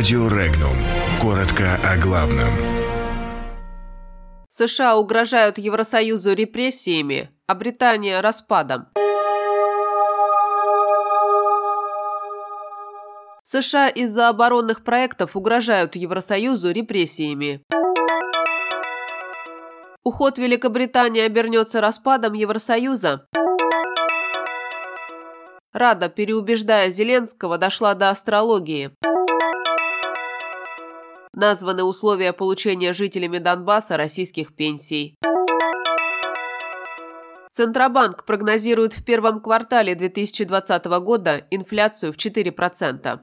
Радио Регнум. Коротко о главном. США угрожают Евросоюзу репрессиями, а Британия – распадом. США из-за оборонных проектов угрожают Евросоюзу репрессиями. Уход Великобритании обернется распадом Евросоюза. Рада, переубеждая Зеленского, дошла до астрологии. Названы условия получения жителями Донбасса российских пенсий. Центробанк прогнозирует в первом квартале 2020 года инфляцию в 4%.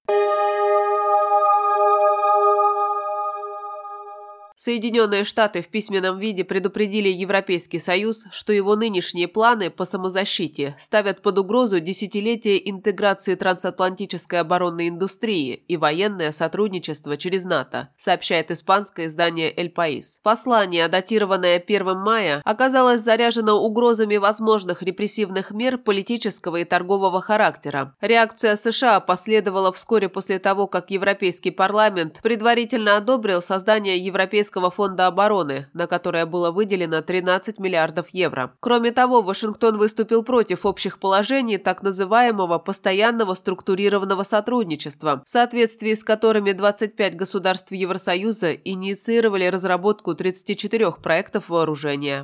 Соединенные Штаты в письменном виде предупредили Европейский Союз, что его нынешние планы по самозащите ставят под угрозу десятилетие интеграции трансатлантической оборонной индустрии и военное сотрудничество через НАТО, сообщает испанское издание «Эль Паис». Послание, датированное 1 мая, оказалось заряжено угрозами возможных репрессивных мер политического и торгового характера. Реакция США последовала вскоре после того, как Европейский парламент предварительно одобрил создание Европейского Европейского фонда обороны, на которое было выделено 13 миллиардов евро. Кроме того, Вашингтон выступил против общих положений так называемого постоянного структурированного сотрудничества, в соответствии с которыми 25 государств Евросоюза инициировали разработку 34 проектов вооружения.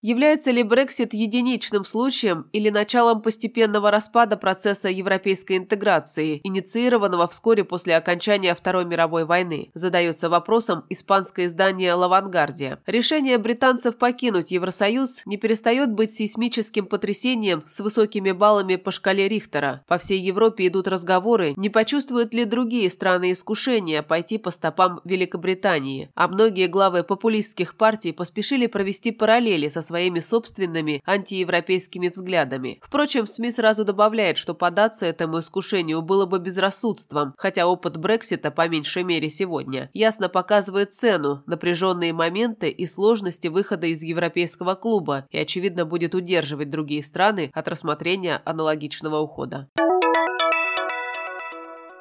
Является ли Брексит единичным случаем или началом постепенного распада процесса европейской интеграции, инициированного вскоре после окончания Второй мировой войны? Задается вопросом испанское издание «Лавангардия». Решение британцев покинуть Евросоюз не перестает быть сейсмическим потрясением с высокими баллами по шкале Рихтера. По всей Европе идут разговоры, не почувствуют ли другие страны искушения пойти по стопам Великобритании. А многие главы популистских партий поспешили провести параллели со своими собственными антиевропейскими взглядами. Впрочем, СМИ сразу добавляет, что податься этому искушению было бы безрассудством, хотя опыт Брексита, по меньшей мере сегодня, ясно показывает цену, напряженные моменты и сложности выхода из Европейского клуба и, очевидно, будет удерживать другие страны от рассмотрения аналогичного ухода.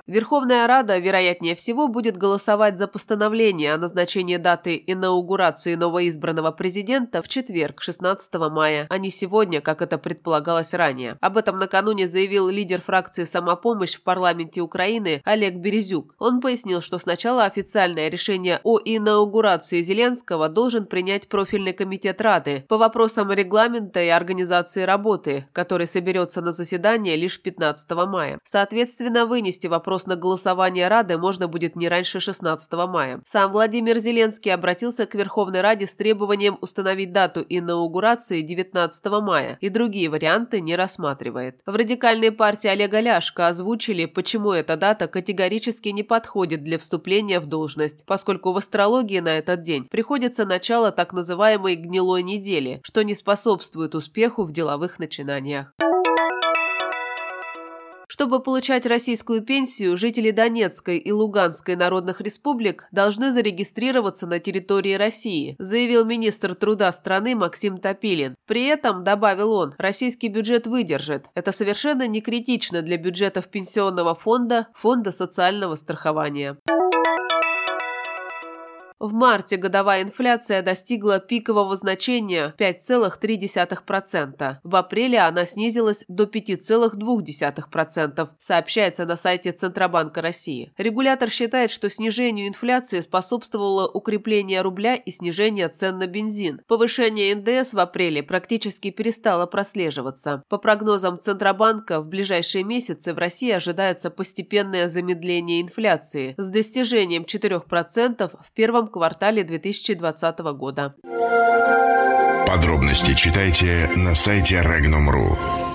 Верховная Рада, вероятнее всего, будет голосовать за постановление о назначении даты инаугурации новоизбранного президента в четверг, 16 мая, а не сегодня, как это предполагалось ранее. Об этом накануне заявил лидер фракции «Самопомощь» в парламенте Украины Олег Березюк. Он пояснил, что сначала официальное решение о инаугурации Зеленского должен принять профильный комитет Рады по вопросам регламента и организации работы, который соберется на заседание лишь 15 мая. Соответственно, вынести вопрос вопрос на голосование Рады можно будет не раньше 16 мая. Сам Владимир Зеленский обратился к Верховной Раде с требованием установить дату инаугурации 19 мая и другие варианты не рассматривает. В радикальной партии Олега Ляшко озвучили, почему эта дата категорически не подходит для вступления в должность, поскольку в астрологии на этот день приходится начало так называемой «гнилой недели», что не способствует успеху в деловых начинаниях. Чтобы получать российскую пенсию, жители Донецкой и Луганской народных республик должны зарегистрироваться на территории России, заявил министр труда страны Максим Топилин. При этом, добавил он, российский бюджет выдержит. Это совершенно не критично для бюджетов пенсионного фонда, фонда социального страхования. В марте годовая инфляция достигла пикового значения 5,3%. В апреле она снизилась до 5,2%, сообщается на сайте Центробанка России. Регулятор считает, что снижению инфляции способствовало укрепление рубля и снижение цен на бензин. Повышение НДС в апреле практически перестало прослеживаться. По прогнозам Центробанка, в ближайшие месяцы в России ожидается постепенное замедление инфляции с достижением 4% в первом квартале 2020 года. Подробности читайте на сайте Regnum.ru.